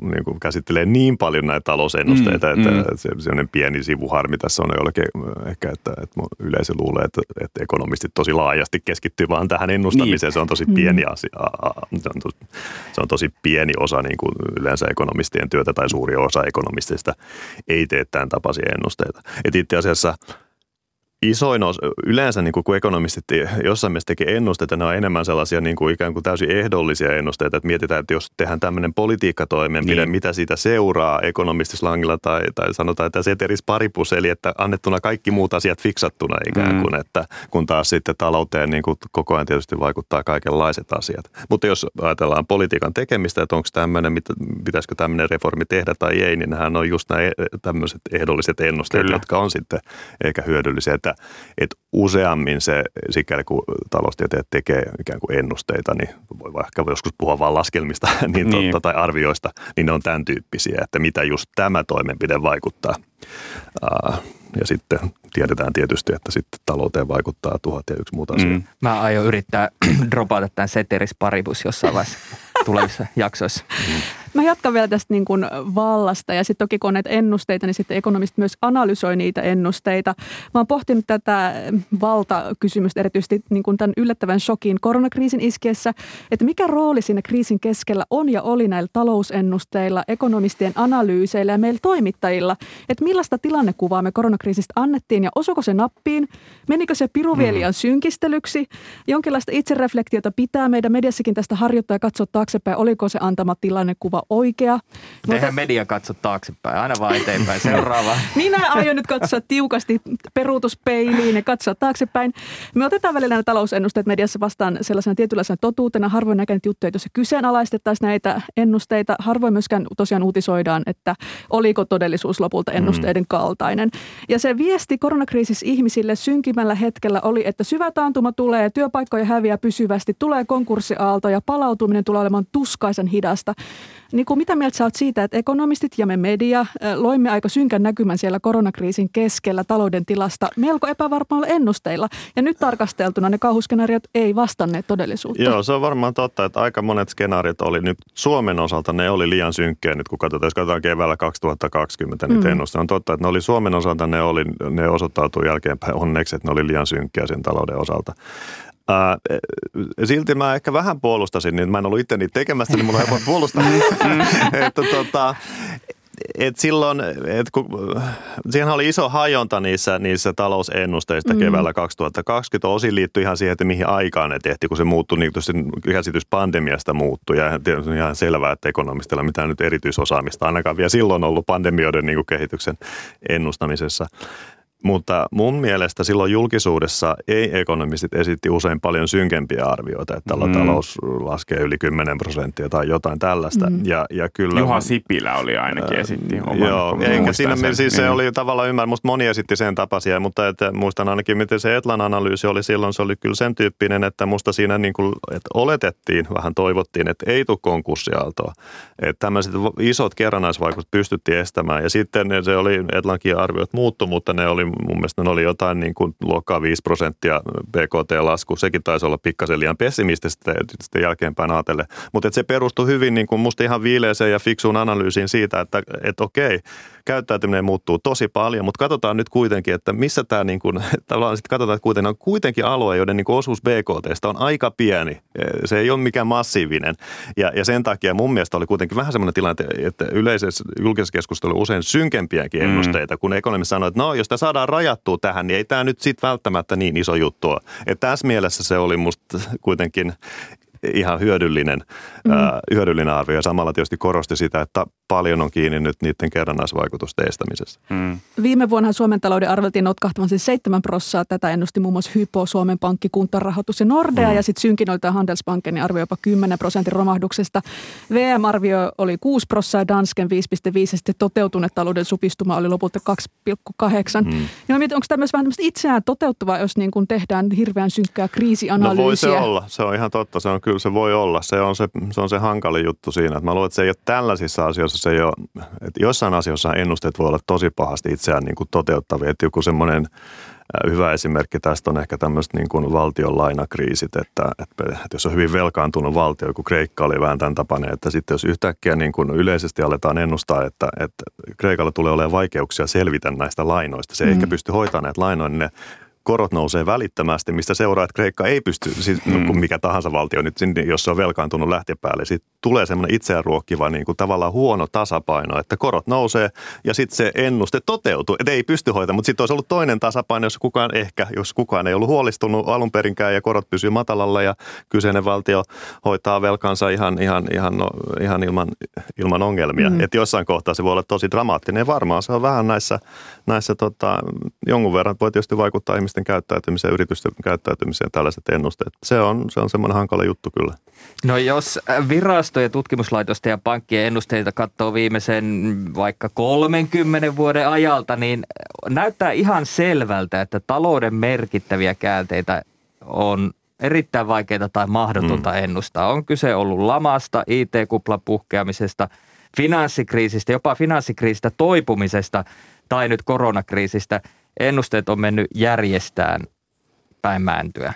niin kuin käsittelee niin paljon näitä talousennusteita, mm, että, mm. että sellainen pieni sivuharmi tässä on jollakin ehkä, että, että yleisö luulee, että, että ekonomistit tosi laajasti keskittyy vaan tähän tähän ennustamiseen. Niin. Se on tosi pieni mm. asia. Se on tosi, se on tosi pieni osa niin kuin yleensä ekonomistien työtä tai suuri osa ekonomistista ei tee tämän tapaisia ennusteita. Et itse asiassa isoin osa, yleensä niin kuin, kun ekonomistit jossain mielessä tekee ennusteita, ne on enemmän sellaisia niin kuin ikään kuin täysin ehdollisia ennusteita, että mietitään, että jos tehdään tämmöinen politiikkatoimenpide, niin. mitä siitä seuraa ekonomistislangilla tai, tai sanotaan, että ceteris paribus, eli että annettuna kaikki muut asiat fiksattuna ikään kuin, mm. että kun taas sitten talouteen niin kuin koko ajan tietysti vaikuttaa kaikenlaiset asiat. Mutta jos ajatellaan politiikan tekemistä, että onko tämmöinen, pitäisikö tämmöinen reformi tehdä tai ei, niin nehän on just nämä tämmöiset ehdolliset ennusteet, Kyllä. jotka on sitten ehkä hyödyllisiä. Että, että useammin se, sikäli kun taloustieteet tekee ikään kuin ennusteita, niin voi vaikka joskus puhua vain laskelmista niin niin. Totta, tai arvioista, niin ne on tämän tyyppisiä, että mitä just tämä toimenpide vaikuttaa. Ja sitten tiedetään tietysti, että sitten talouteen vaikuttaa tuhat ja yksi muuta asiaa. Mm. Mä aion yrittää dropata tämän Ceteris Paribus jossain vaiheessa tulevissa jaksoissa. Mm. Mä jatkan vielä tästä niin kuin vallasta ja sitten toki kun on näitä ennusteita, niin sitten ekonomistit myös analysoi niitä ennusteita. Mä oon pohtinut tätä valtakysymystä erityisesti niin kuin tämän yllättävän shokin koronakriisin iskiessä, että mikä rooli siinä kriisin keskellä on ja oli näillä talousennusteilla, ekonomistien analyyseillä ja meillä toimittajilla, että millaista tilannekuvaa me koronakriisistä annettiin ja osuko se nappiin, menikö se piruvielian mm. synkistelyksi, jonkinlaista itsereflektiota pitää meidän mediassakin tästä harjoittaa ja katsoa taaksepäin, oliko se antama tilannekuva oikea. Eihän Mutta... media katso taaksepäin, aina vaan eteenpäin. Seuraava. Minä aion nyt katsoa tiukasti peruutuspeiliin ja katsoa taaksepäin. Me otetaan välillä nämä talousennusteet mediassa vastaan sellaisena tietynlaisena totuutena. Harvoin näkään juttuja, jos kyseenalaistettaisiin näitä ennusteita. Harvoin myöskään tosiaan uutisoidaan, että oliko todellisuus lopulta ennusteiden kaltainen. Ja se viesti koronakriisissä ihmisille synkimällä hetkellä oli, että syvä taantuma tulee, työpaikkoja häviää pysyvästi, tulee konkurssiaalto ja palautuminen tulee olemaan tuskaisen hidasta. Niin kuin mitä mieltä sä oot siitä, että ekonomistit ja me media loimme aika synkän näkymän siellä koronakriisin keskellä talouden tilasta melko epävarmailla ennusteilla. Ja nyt tarkasteltuna ne kauhuskenaariot ei vastanneet todellisuutta. Joo, se on varmaan totta, että aika monet skenaariot oli nyt Suomen osalta, ne oli liian synkkiä nyt kun katsotaan, jos katsotaan keväällä 2020 niitä mm. ennusteita. On totta, että ne oli Suomen osalta, ne, oli, ne osoittautui jälkeenpäin onneksi, että ne oli liian synkkiä sen talouden osalta. Ää, silti mä ehkä vähän puolustasin, niin mä en ollut itse niitä tekemässä, niin mulla on helppo puolustaa. Että tota, et silloin, et kun, siihen oli iso hajonta niissä, niissä talousennusteissa mm. keväällä 2020. Osin liittyi ihan siihen, että mihin aikaan ne tehtiin, kun se muuttui, niin se käsitys pandemiasta muuttui. Ja on ihan selvää, että ekonomistilla mitään nyt erityisosaamista ainakaan vielä silloin ollut pandemioiden niin kehityksen ennustamisessa. Mutta mun mielestä silloin julkisuudessa ei-ekonomistit esitti usein paljon synkempiä arvioita, että tällä mm. talous laskee yli 10 prosenttia tai jotain tällaista. Mm. Ja, ja kyllä, Juha Sipilä oli ainakin esitti oman, Joo, eikä siinä sen, siis niin. se oli tavallaan ymmärrä, musta moni esitti sen tapaisia, mutta että muistan ainakin miten se Etlan analyysi oli silloin, se oli kyllä sen tyyppinen, että musta siinä niin kuin, että oletettiin, vähän toivottiin, että ei tule konkurssiaaltoa. Että tämmöiset isot kerrannaisvaikutukset pystyttiin estämään ja sitten se oli Etlankin arviot muuttu, mutta ne oli mun mielestä ne oli jotain niin kuin luokkaa 5 prosenttia BKT-lasku. Sekin taisi olla pikkasen liian pessimististä sitten jälkeenpäin ajatellen. Mutta se perustui hyvin niin kuin musta ihan viileeseen ja fiksuun analyysiin siitä, että, että okei, käyttäytyminen muuttuu tosi paljon, mutta katsotaan nyt kuitenkin, että missä tämä niin kuin, tavallaan sitten katsotaan, että kuitenkin on kuitenkin alue, joiden niin kuin osuus BKT on aika pieni. Se ei ole mikään massiivinen. Ja, ja sen takia mun mielestä oli kuitenkin vähän semmoinen tilanne, että yleisessä julkisessa keskustelussa usein synkempiäkin mm. ennusteita, mm. kun ekonomi sanoi, että no jos tämä saadaan rajattua tähän, niin ei tämä nyt sitten välttämättä niin iso juttu ole. Että tässä mielessä se oli musta kuitenkin ihan hyödyllinen, mm. ää, hyödyllinen arvio. Ja samalla tietysti korosti sitä, että paljon on kiinni nyt niiden kerrannaisvaikutusten estämisessä. Mm. Viime vuonna Suomen talouden arveltiin notkahtavan siis 7 prossaa. Tätä ennusti muun muassa Hypo, Suomen Pankki, Kuntarahoitus ja Nordea. Mm. Ja sitten synkinoilta Handelsbanken niin arvioi jopa 10 prosentin romahduksesta. VM-arvio oli 6 prossaa, Dansken 5,5 ja sitten toteutunut talouden supistuma oli lopulta 2,8. Mm. Ja mietin, onko tämä myös vähän itseään toteuttava, jos niin kuin tehdään hirveän synkkää kriisianalyysiä? No voi se olla, se on ihan totta. Se on kyllä se voi olla. Se on se, se, on se hankali juttu siinä. Että mä luulen, että se ei ole tällaisissa asioissa, se ei ole, että jossain asioissa ennusteet voi olla tosi pahasti itseään niin kuin toteuttavia. Että joku semmoinen hyvä esimerkki tästä on ehkä tämmöiset niin kuin valtion lainakriisit, että, että, että jos on hyvin velkaantunut valtio, joku Kreikka oli vähän tämän tapainen, että sitten jos yhtäkkiä niin kuin yleisesti aletaan ennustaa, että, että Kreikalla tulee olemaan vaikeuksia selvitä näistä lainoista, se ei mm. ehkä pysty hoitamaan näitä lainoja, niin ne korot nousee välittömästi, mistä seuraa, että Kreikka ei pysty, siis mm. kuin mikä tahansa valtio nyt, jos se on velkaantunut lähtipäälle, sitten tulee semmoinen itseään ruokkiva niin kuin tavallaan huono tasapaino, että korot nousee ja sitten se ennuste toteutuu, että ei pysty hoitamaan, mutta sitten olisi ollut toinen tasapaino, jos kukaan ehkä, jos kukaan ei ollut huolistunut alun perinkään ja korot pysyy matalalla ja kyseinen valtio hoitaa velkansa ihan, ihan, ihan, no, ihan ilman, ilman ongelmia. Mm. Että jossain kohtaa se voi olla tosi dramaattinen ja varmaan se on vähän näissä, näissä tota, jonkun verran voi tietysti vaikuttaa ihmisten käyttäytymiseen, yritysten käyttäytymiseen tällaiset ennusteet. Se on, se on semmoinen hankala juttu kyllä. No jos virastojen, tutkimuslaitosten ja pankkien ennusteita katsoo viimeisen vaikka 30 vuoden ajalta, niin näyttää ihan selvältä, että talouden merkittäviä käänteitä on erittäin vaikeita tai mahdotonta mm. ennustaa. On kyse ollut lamasta, IT-kuplan puhkeamisesta, finanssikriisistä, jopa finanssikriisistä toipumisesta tai nyt koronakriisistä. Ennusteet on mennyt järjestään päin määntyä.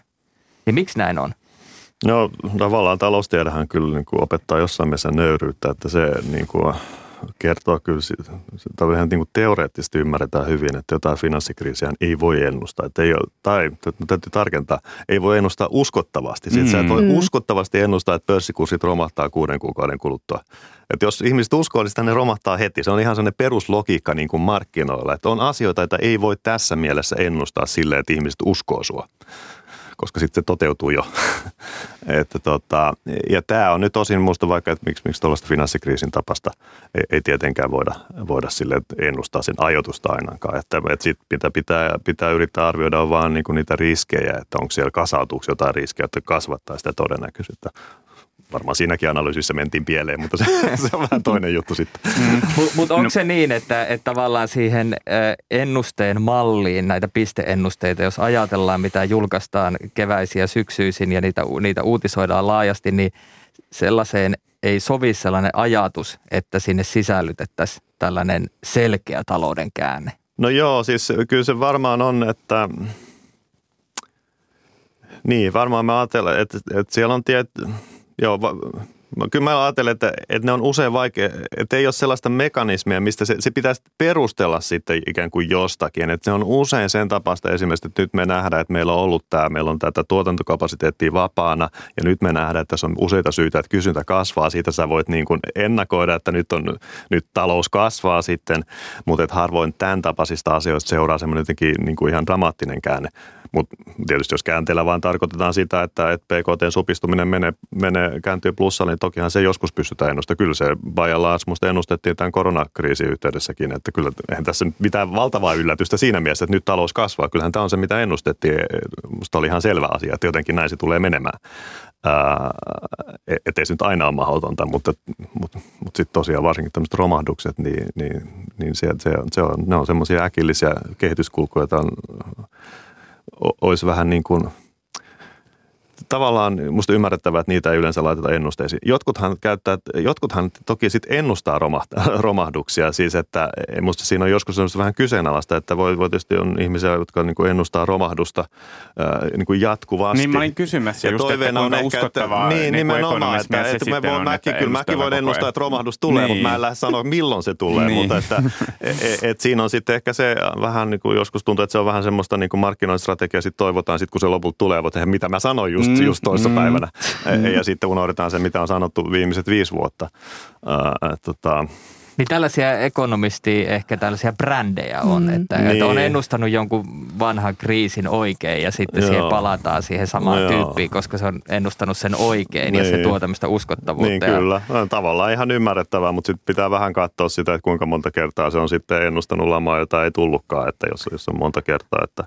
Niin miksi näin on? No tavallaan taloustiedehän kyllä niin kuin opettaa jossain mielessä nöyryyttä, että se niin kuin kertoo kyllä, tai ihan niin kuin teoreettisesti ymmärretään hyvin, että jotain finanssikriisiä ei voi ennustaa. Että ei ole, tai täytyy tarkentaa, ei voi ennustaa uskottavasti. Sitten mm. sä et voi mm. uskottavasti ennustaa, että pörssikurssit romahtaa kuuden kuukauden kuluttua. Että jos ihmiset uskoo, niin sitten ne romahtaa heti. Se on ihan sellainen peruslogiikka niin kuin markkinoilla. Että on asioita, joita ei voi tässä mielessä ennustaa silleen, että ihmiset uskoo sua koska sitten se toteutuu jo. että tota, ja tämä on nyt osin minusta vaikka, että miksi, miksi tuollaista finanssikriisin tapasta ei, ei tietenkään voida, voida sille ennustaa sen ajoitusta ainakaan. Että, että sit pitää, pitää, pitää yrittää arvioida vaan niinku niitä riskejä, että onko siellä kasautuuko jotain riskejä, että kasvattaa sitä todennäköisyyttä varmaan siinäkin analyysissä mentiin pieleen, mutta se, se on vähän toinen juttu sitten. Mm. Mutta mut onko no. se niin, että, että tavallaan siihen ennusteen malliin näitä pisteennusteita, jos ajatellaan mitä julkaistaan keväisiä ja syksyisin ja niitä, niitä uutisoidaan laajasti, niin sellaiseen ei sovi sellainen ajatus, että sinne sisällytettäisiin tällainen selkeä talouden käänne? No joo, siis kyllä se varmaan on, että niin, varmaan mä ajattelen, että, että siellä on tietty, Joo, va, kyllä mä ajattelen, että, että ne on usein vaikea, että ei ole sellaista mekanismia, mistä se, se pitäisi perustella sitten ikään kuin jostakin. Että se on usein sen tapasta esimerkiksi, että nyt me nähdään, että meillä on ollut tämä, meillä on tätä tuotantokapasiteettia vapaana ja nyt me nähdään, että tässä on useita syitä, että kysyntä kasvaa. Siitä sä voit niin kuin ennakoida, että nyt, on, nyt talous kasvaa sitten, mutta että harvoin tämän tapaisista asioista seuraa semmoinen jotenkin niin kuin ihan dramaattinen käänne. Mutta tietysti jos käänteellä vaan tarkoitetaan sitä, että, että PKT-supistuminen menee, menee, kääntyy plussalle, niin tokihan se joskus pystytään ennustamaan. Kyllä se Bajalas musta ennustettiin tämän koronakriisin yhteydessäkin, että kyllä eihän tässä mitään valtavaa yllätystä siinä mielessä, että nyt talous kasvaa. Kyllähän tämä on se, mitä ennustettiin. Musta oli ihan selvä asia, että jotenkin näin se tulee menemään. Että ei se nyt aina ole mahdotonta, mutta, mutta, mutta sitten tosiaan varsinkin tämmöiset romahdukset, niin, niin, niin se, se, se on, ne on semmoisia äkillisiä kehityskulkuja, joita on olisi vähän niin kuin – tavallaan musta ymmärrettävää, että niitä ei yleensä laiteta ennusteisiin. Jotkuthan, käyttää, jotkuthan toki sitten ennustaa romahduksia, siis että musta siinä on joskus vähän kyseenalaista, että voi, voi tietysti on ihmisiä, jotka niin kuin ennustaa romahdusta ää, niin kuin jatkuvasti. Niin mä olin kysymässä ja just, että on ehkä, uskottavaa että, niin, niin nimenomaan, että, että, että me on, mäkin, kyllä mäkin voin ennustaa, että romahdus tulee, niin. mutta mä en lähde sanoa, milloin se tulee, niin. mutta että et, et, et siinä on sitten ehkä se vähän niin kuin joskus tuntuu, että se on vähän semmoista niin kuin markkinointistrategiaa, sitten toivotaan, sit kun se lopulta tulee, että mitä mä sanoin just, mm, just toissa mm, päivänä. Mm. Ja sitten unohdetaan se, mitä on sanottu viimeiset viisi vuotta. Uh, tota, niin tällaisia ekonomistia, ehkä tällaisia brändejä on, mm. että, niin. että on ennustanut jonkun vanhan kriisin oikein ja sitten Joo. siihen palataan siihen samaan no tyyppiin, koska se on ennustanut sen oikein niin. ja se niin. tuo tämmöistä uskottavuutta. Niin kyllä, no, tavallaan ihan ymmärrettävää, mutta sitten pitää vähän katsoa sitä, että kuinka monta kertaa se on sitten ennustanut lamaa, jota ei tullutkaan, että jos, jos on monta kertaa, että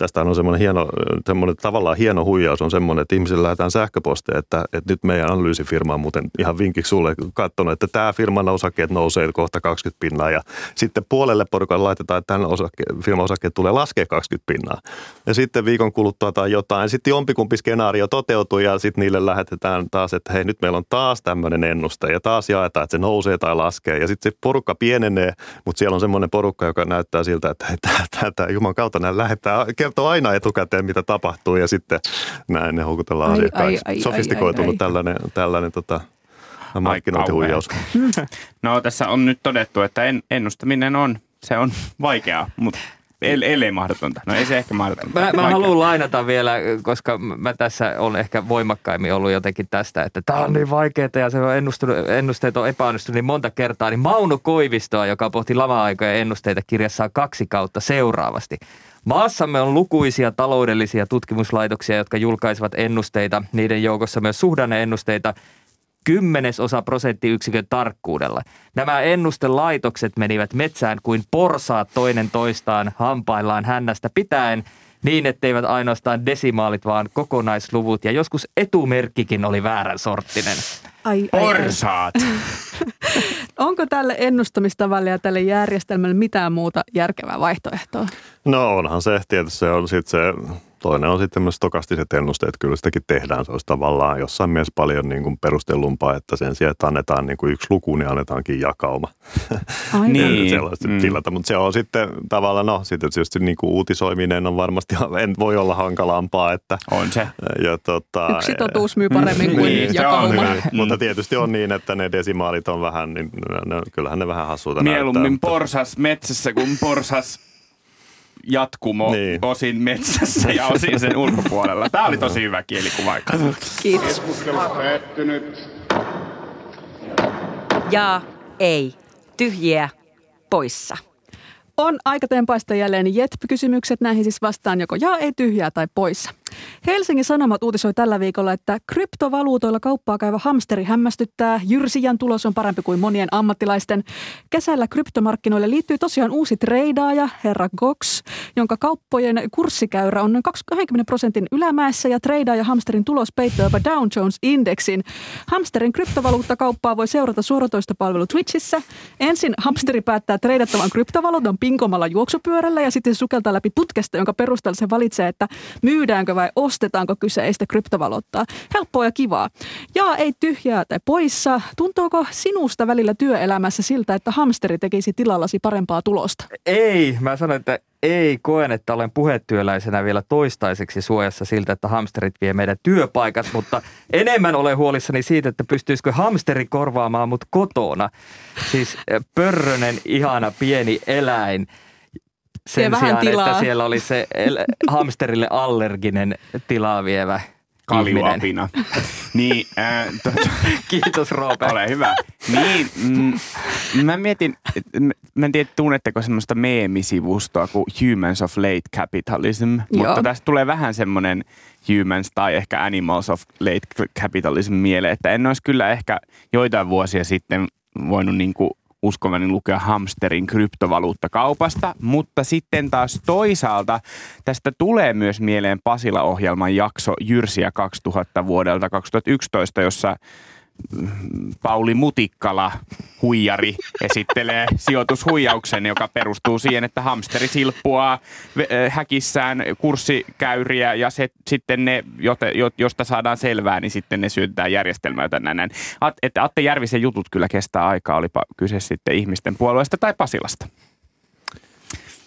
tästä on semmoinen, hieno, semmoinen tavallaan hieno huijaus on semmoinen, että ihmisille lähdetään sähköpostia, että, että nyt meidän analyysifirma on muuten ihan vinkiksi sulle katsonut, että tämä firman osakkeet nousee kohta 20 pinnaa ja sitten puolelle porukalle laitetaan, että tämän osake, firman osakkeet tulee laskea 20 pinnaa. Ja sitten viikon kuluttua tai jotain, sitten jompikumpi skenaario toteutuu ja sitten niille lähetetään taas, että hei nyt meillä on taas tämmöinen ennuste ja taas jaetaan, että se nousee tai laskee ja sitten se porukka pienenee, mutta siellä on semmoinen porukka, joka näyttää siltä, että tämä Juman kautta näin lähettää kertoo aina etukäteen, mitä tapahtuu ja sitten näin ne houkutellaan asiakkaiksi. Sofistikoitunut ai, ai, ai. tällainen, tällainen tota, markkinointihuijaus. No tässä on nyt todettu, että ennustaminen on, se on vaikeaa, mutta El, ellei mahdotonta. No ei se ehkä mahdotonta. Mä, mä haluan lainata vielä, koska mä tässä on ehkä voimakkaimmin ollut jotenkin tästä, että tämä on niin vaikeaa ja se on ennustunut, ennusteet on epäonnistunut niin monta kertaa. Niin Mauno Koivistoa, joka pohti lama-aikoja ennusteita kirjassaan kaksi kautta seuraavasti. Maassamme on lukuisia taloudellisia tutkimuslaitoksia, jotka julkaisivat ennusteita, niiden joukossa myös suhdanneennusteita, kymmenesosa prosenttiyksikön tarkkuudella. Nämä ennustelaitokset menivät metsään kuin porsaat toinen toistaan hampaillaan hännästä pitäen, niin etteivät ainoastaan desimaalit, vaan kokonaisluvut ja joskus etumerkkikin oli väärän sorttinen. Ai, ai, ai. Porsaat. Onko tälle ennustamistavalle ja tälle järjestelmälle mitään muuta järkevää vaihtoehtoa? No onhan se tietysti se on sitten se, toinen on sitten myös stokastiset ennusteet, kyllä sitäkin tehdään, se olisi tavallaan jossain mielessä paljon niin kuin perustellumpaa, että sen sijaan, että annetaan niin kuin yksi luku, niin annetaankin jakauma. Niin. Sellaista Mm. mm. mutta se on sitten tavallaan, no sitten tietysti niin kuin uutisoiminen on varmasti, en voi olla hankalampaa, että On se. ja tota, Yksi totuus myy paremmin kuin Niin, on jakauma. Niin, mutta tietysti on niin, että ne desimaalit on vähän, niin ne, ne- kyllähän ne vähän hassuuta Mieluummin näyttää. porsas metsässä kuin porsas jatkumo Niin. osin metsässä ja osin sen ulkopuolella. Tämä oli tosi hyvä kielikuva. Kiitos. Keskustelu päättynyt. Ja ei. Tyhjiä poissa. On aika tempaista jälleen JETP-kysymykset. Näihin siis vastaan joko jaa, ei tyhjää tai poissa. Helsingin Sanomat uutisoi tällä viikolla, että kryptovaluutoilla kauppaa käyvä hamsteri hämmästyttää. Jyrsijän tulos on parempi kuin monien ammattilaisten. Kesällä kryptomarkkinoille liittyy tosiaan uusi treidaaja, herra Gox, jonka kauppojen kurssikäyrä on noin 20 prosentin ylämäessä ja treidaaja hamsterin tulos peittää jopa Dow Jones-indeksin. Hamsterin kryptovaluuttakauppaa voi seurata suoratoistopalvelu Twitchissä. Ensin hamsteri päättää treidattavan kryptovaluutan pinkomalla juoksupyörällä ja sitten sukeltaa läpi putkesta, jonka perusteella se valitsee, että myydäänkö vai ostetaanko kyseistä kryptovaluuttaa. Helppoa ja kivaa. Ja ei tyhjää tai poissa. Tuntuuko sinusta välillä työelämässä siltä, että hamsteri tekisi tilallasi parempaa tulosta? Ei, mä sanoin, että ei koen, että olen puhetyöläisenä vielä toistaiseksi suojassa siltä, että hamsterit vie meidän työpaikat, mutta enemmän olen huolissani siitä, että pystyisikö hamsteri korvaamaan mut kotona. Siis eh, pörrönen, ihana, pieni eläin. Sen vähän sijaan, tilaa. että siellä oli se hamsterille allerginen tilaa vievä. Kaljuapina. niin, äh, to, Kiitos Roope. ole hyvä. Niin, mm, mä mietin, mä en tiedä tunnetteko semmoista meemisivustoa kuin Humans of Late Capitalism, Joo. mutta tästä tulee vähän semmoinen Humans tai ehkä Animals of Late Capitalism mieleen, että en olisi kyllä ehkä joitain vuosia sitten voinut niin kuin uskovani lukea hamsterin kryptovaluuttakaupasta, mutta sitten taas toisaalta tästä tulee myös mieleen Pasila-ohjelman jakso Jyrsiä 2000 vuodelta 2011, jossa Pauli Mutikkala, huijari, esittelee sijoitushuijauksen, joka perustuu siihen, että hamsteri silppuaa häkissään kurssikäyriä ja se, sitten ne, josta saadaan selvää, niin sitten ne syötetään. At, että Atte Järvisen jutut kyllä kestää aikaa, olipa kyse sitten ihmisten puolueesta tai Pasilasta.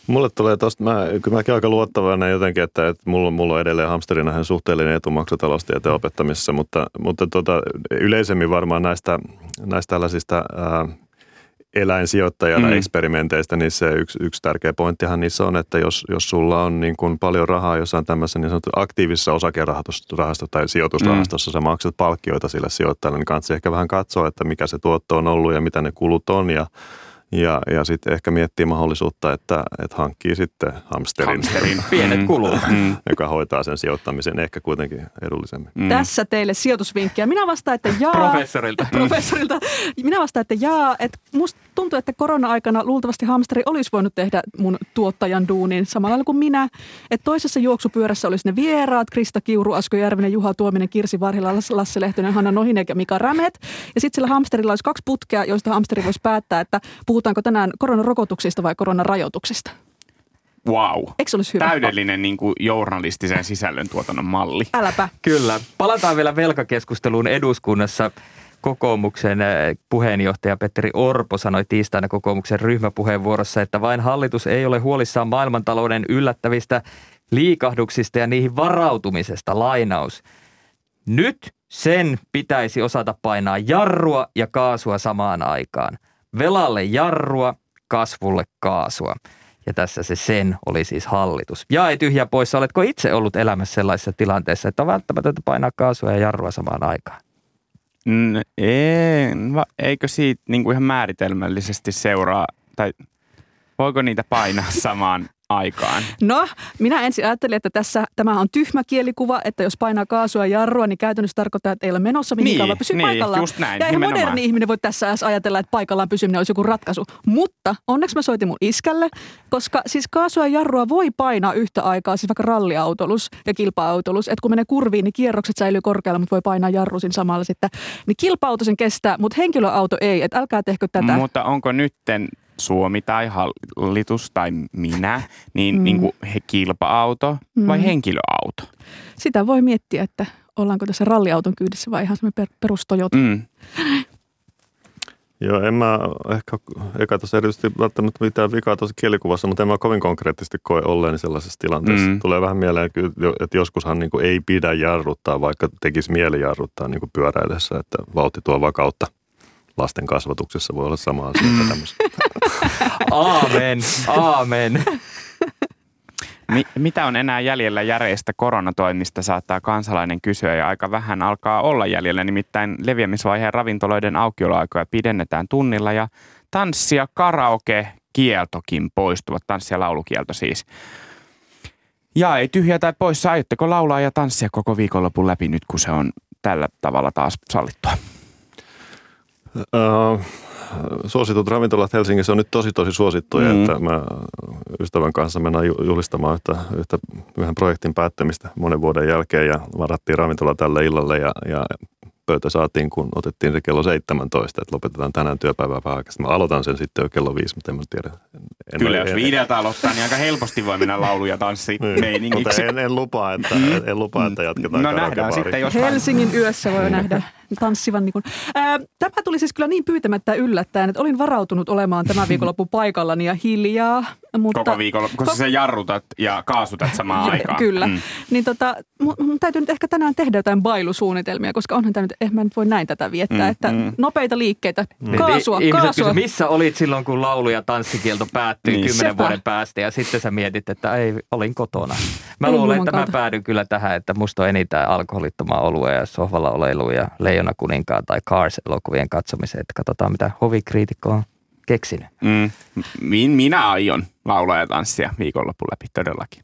Mulle tulee tosta, mä, kyllä mäkin aika luottavainen jotenkin, että, että mulla, mulla on edelleen hamsterin nähden suhteellinen etu maksataloustieteen opettamisessa, mutta, mutta tota, yleisemmin varmaan näistä, näistä tällaisista ää, eläinsijoittajana Mm. eksperimenteistä, niin se yksi, yksi tärkeä pointtihan niissä on, että jos, jos sulla on niin kuin paljon rahaa jossain tämmöisessä niin sanottu aktiivisessa osakerahastossa tai sijoitusrahastossa, mm. sä maksat palkkioita sille sijoittajalle, niin kannattaa ehkä vähän katsoa, että mikä se tuotto on ollut ja mitä ne kulut on ja ja, ja sitten ehkä miettiä mahdollisuutta, että, että hankkii sitten hamsterin, Hamsterin. Pienet Mm. kulut. Mm. joka hoitaa sen sijoittamisen ehkä kuitenkin edullisemmin. Mm. Tässä teille sijoitusvinkkiä. Minä vastaan, että jaa. Professorilta. professorilta. Minä vastaan, että jaa, että musta tuntuu, että korona-aikana luultavasti hamsteri olisi voinut tehdä mun tuottajan duunin samalla lailla kuin minä. Että toisessa juoksupyörässä olisi ne vieraat, Krista Kiuru, Asko Järvinen, Juha Tuominen, Kirsi Varhila, Lasse Lehtonen, Hanna Nohinek ja Mika Rämet. Ja sitten sillä hamsterilla olisi kaksi putkea, joista hamsteri voisi päättää, että puhutaanko tänään koronarokotuksista vai koronarajoituksista. Wow. Eikö se olisi hyvä? Täydellinen niin kuin journalistisen sisällön tuotannon malli. Äläpä. Kyllä. Palataan vielä velkakeskusteluun eduskunnassa. Kokoomuksen eh, puheenjohtaja Petteri Orpo sanoi tiistaina kokoomuksen ryhmäpuheenvuorossa, että vain hallitus ei ole huolissaan maailmantalouden yllättävistä liikahduksista ja niihin varautumisesta. Lainaus. Nyt sen pitäisi osata painaa jarrua ja kaasua samaan aikaan. Velalle jarrua, kasvulle kaasua. Ja tässä se sen oli siis hallitus. Ja ei tyhjä poissa, oletko itse ollut elämässä sellaisessa tilanteessa, että on välttämätöntä painaa kaasua ja jarrua samaan aikaan? Mm, ei, eikö siitä niin kuin ihan määritelmällisesti seuraa, tai voiko niitä painaa samaan aikaan? No, minä ensin ajattelin, että tässä tämä on tyhmä kielikuva, että jos painaa kaasua ja jarrua, niin käytännössä tarkoittaa, että ei ole menossa mihinkään, Niin, vaan pysyy niin, paikallaan. just näin, ja eihän nimenomaan. moderni ihminen voi tässä edes ajatella, että paikallaan pysyminen olisi joku ratkaisu. Mutta onneksi mä soitin mun iskälle, koska siis kaasua ja jarrua voi painaa yhtä aikaa, siis vaikka ralliautolus ja kilpa-autolus. Että kun menee kurviin, niin kierrokset säilyy korkealla, mutta voi painaa jarru siinä samalla sitten. Niin kilpa-auto sen kestää, mutta henkilöauto ei. Että älkää tehkö tätä. Mutta onko nytten Suomi tai hallitus tai minä, niin, Mm. niin kuin he kilpa-auto vai Mm. henkilöauto? Sitä voi miettiä, että ollaanko tässä ralliauton kyydissä vai ihan semmoinen per, perus Toyota. Mm. Joo, en mä ehkä, eikä tuossa erityisesti välttämättä mitään vikaa tuossa kielikuvassa, mutta en mä kovin konkreettisesti koe olleeni sellaisessa tilanteessa. Mm. Mm. Tulee vähän mieleen, että joskushan niin kuin ei pidä jarruttaa, vaikka tekisi mieli jarruttaa niin kuin pyöräillessä, että vauhti tuo vakautta. Lasten kasvatuksessa voi olla sama asia Mm. Aamen, aamen. Mi- mitä on enää jäljellä järeistä koronatoimista, saattaa kansalainen kysyä ja aika vähän alkaa olla jäljellä. Nimittäin leviämisvaiheen ravintoloiden aukioloaikoja pidennetään tunnilla ja tanssi- ja karaoke kieltokin poistuvat, tanssi- ja laulukielto siis. Ja ei tyhjä tai poissa, aiotteko laulaa ja tanssia koko viikonlopun läpi nyt, kun se on tällä tavalla taas sallittua? Uh, suositut ravintolat Helsingissä on nyt tosi tosi suosittuja, Mm. että mä ystävän kanssa mennään ju- julistamaan yhtä, yhtä yhden projektin päättämistä monen vuoden jälkeen ja varattiin ravintola tälle illalle ja, ja pöytä saatiin, kun otettiin se kello 17, että lopetetaan tänään työpäivää vähän aikaisemmin. Mä aloitan sen sitten jo kello viisi, mutta en mä tiedä. En, Kyllä, jos viideltä aloittaa, niin aika helposti voi mennä laulu- ja tanssi niin, mutta en, en, lupaa, että, en, en lupaa, että jatketaan No nähdään sitten, jos. Helsingin yössä voi nähdä tanssivan. Niin kuin. Ää, tämä tuli siis kyllä niin pyytämättä yllättäen, että olin varautunut olemaan tämän viikonloppu paikallani ja hiljaa. Mutta, Koko viikolla, kun sä jarrutat ja kaasutat samaan aikaan. Kyllä. Mm. Niin tota, mun, mun täytyy nyt ehkä tänään tehdä jotain bailusuunnitelmia, koska onhan tämä nyt, eihän mä nyt voi näin tätä viettää, Mm, että mm. nopeita liikkeitä, Niin, kaasua, ihmiset kaasua. kysy, missä olit silloin, kun laulu- ja tanssikielto päättyi Niin. kymmenen Sepä. vuoden päästä ja sitten sä mietit, että ei, olin kotona. Mä Ei luulen, että mä kautta. päädyin kyllä tähän, että musta on enintään alkoholittomaa olua ja sohvalla oleilu ja Leijona kuninkaan tai Cars-elokuvien katsomiseen, että katsotaan mitä hovikriitikko on keksinyt. Mm. Min, minä aion laulaa ja tanssia viikonlopun läpi todellakin.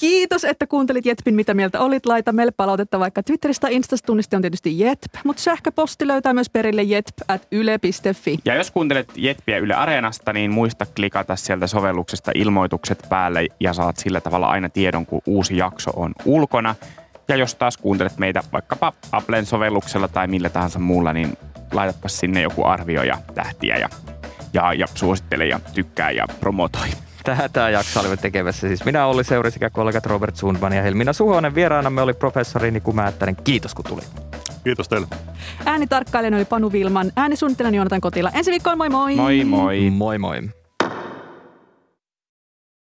Kiitos, että kuuntelit Jetpin, mitä mieltä olit. Laita meille palautetta vaikka Twitteristä Instasta tunnisti on tietysti Jetp, mutta sähköposti löytää myös perille jetp at yle.fi. Ja jos kuuntelet Jetpiä Yle Areenasta, niin muista klikata sieltä sovelluksesta ilmoitukset päälle ja saat sillä tavalla aina tiedon, kun uusi jakso on ulkona. Ja jos taas kuuntelet meitä vaikkapa Applen sovelluksella tai millä tahansa muulla, niin laitapa sinne joku arvio ja tähtiä ja, ja, ja suosittele ja tykkää ja promotoi. Tähän tämä jakso olimme tekemässä. Siis minä Olli Seuri sekä kollegat Robert Sundman ja Helmina Suhonen. Vieraanamme oli professori Niku Määttänen. Kiitos kun tulit. Kiitos teille. Äänitarkkailijana oli Panu Vilman, äänisuunnittelijana Joonatan Kotila. Ensi viikkoon, moi moi! Moi moi! Moi moi.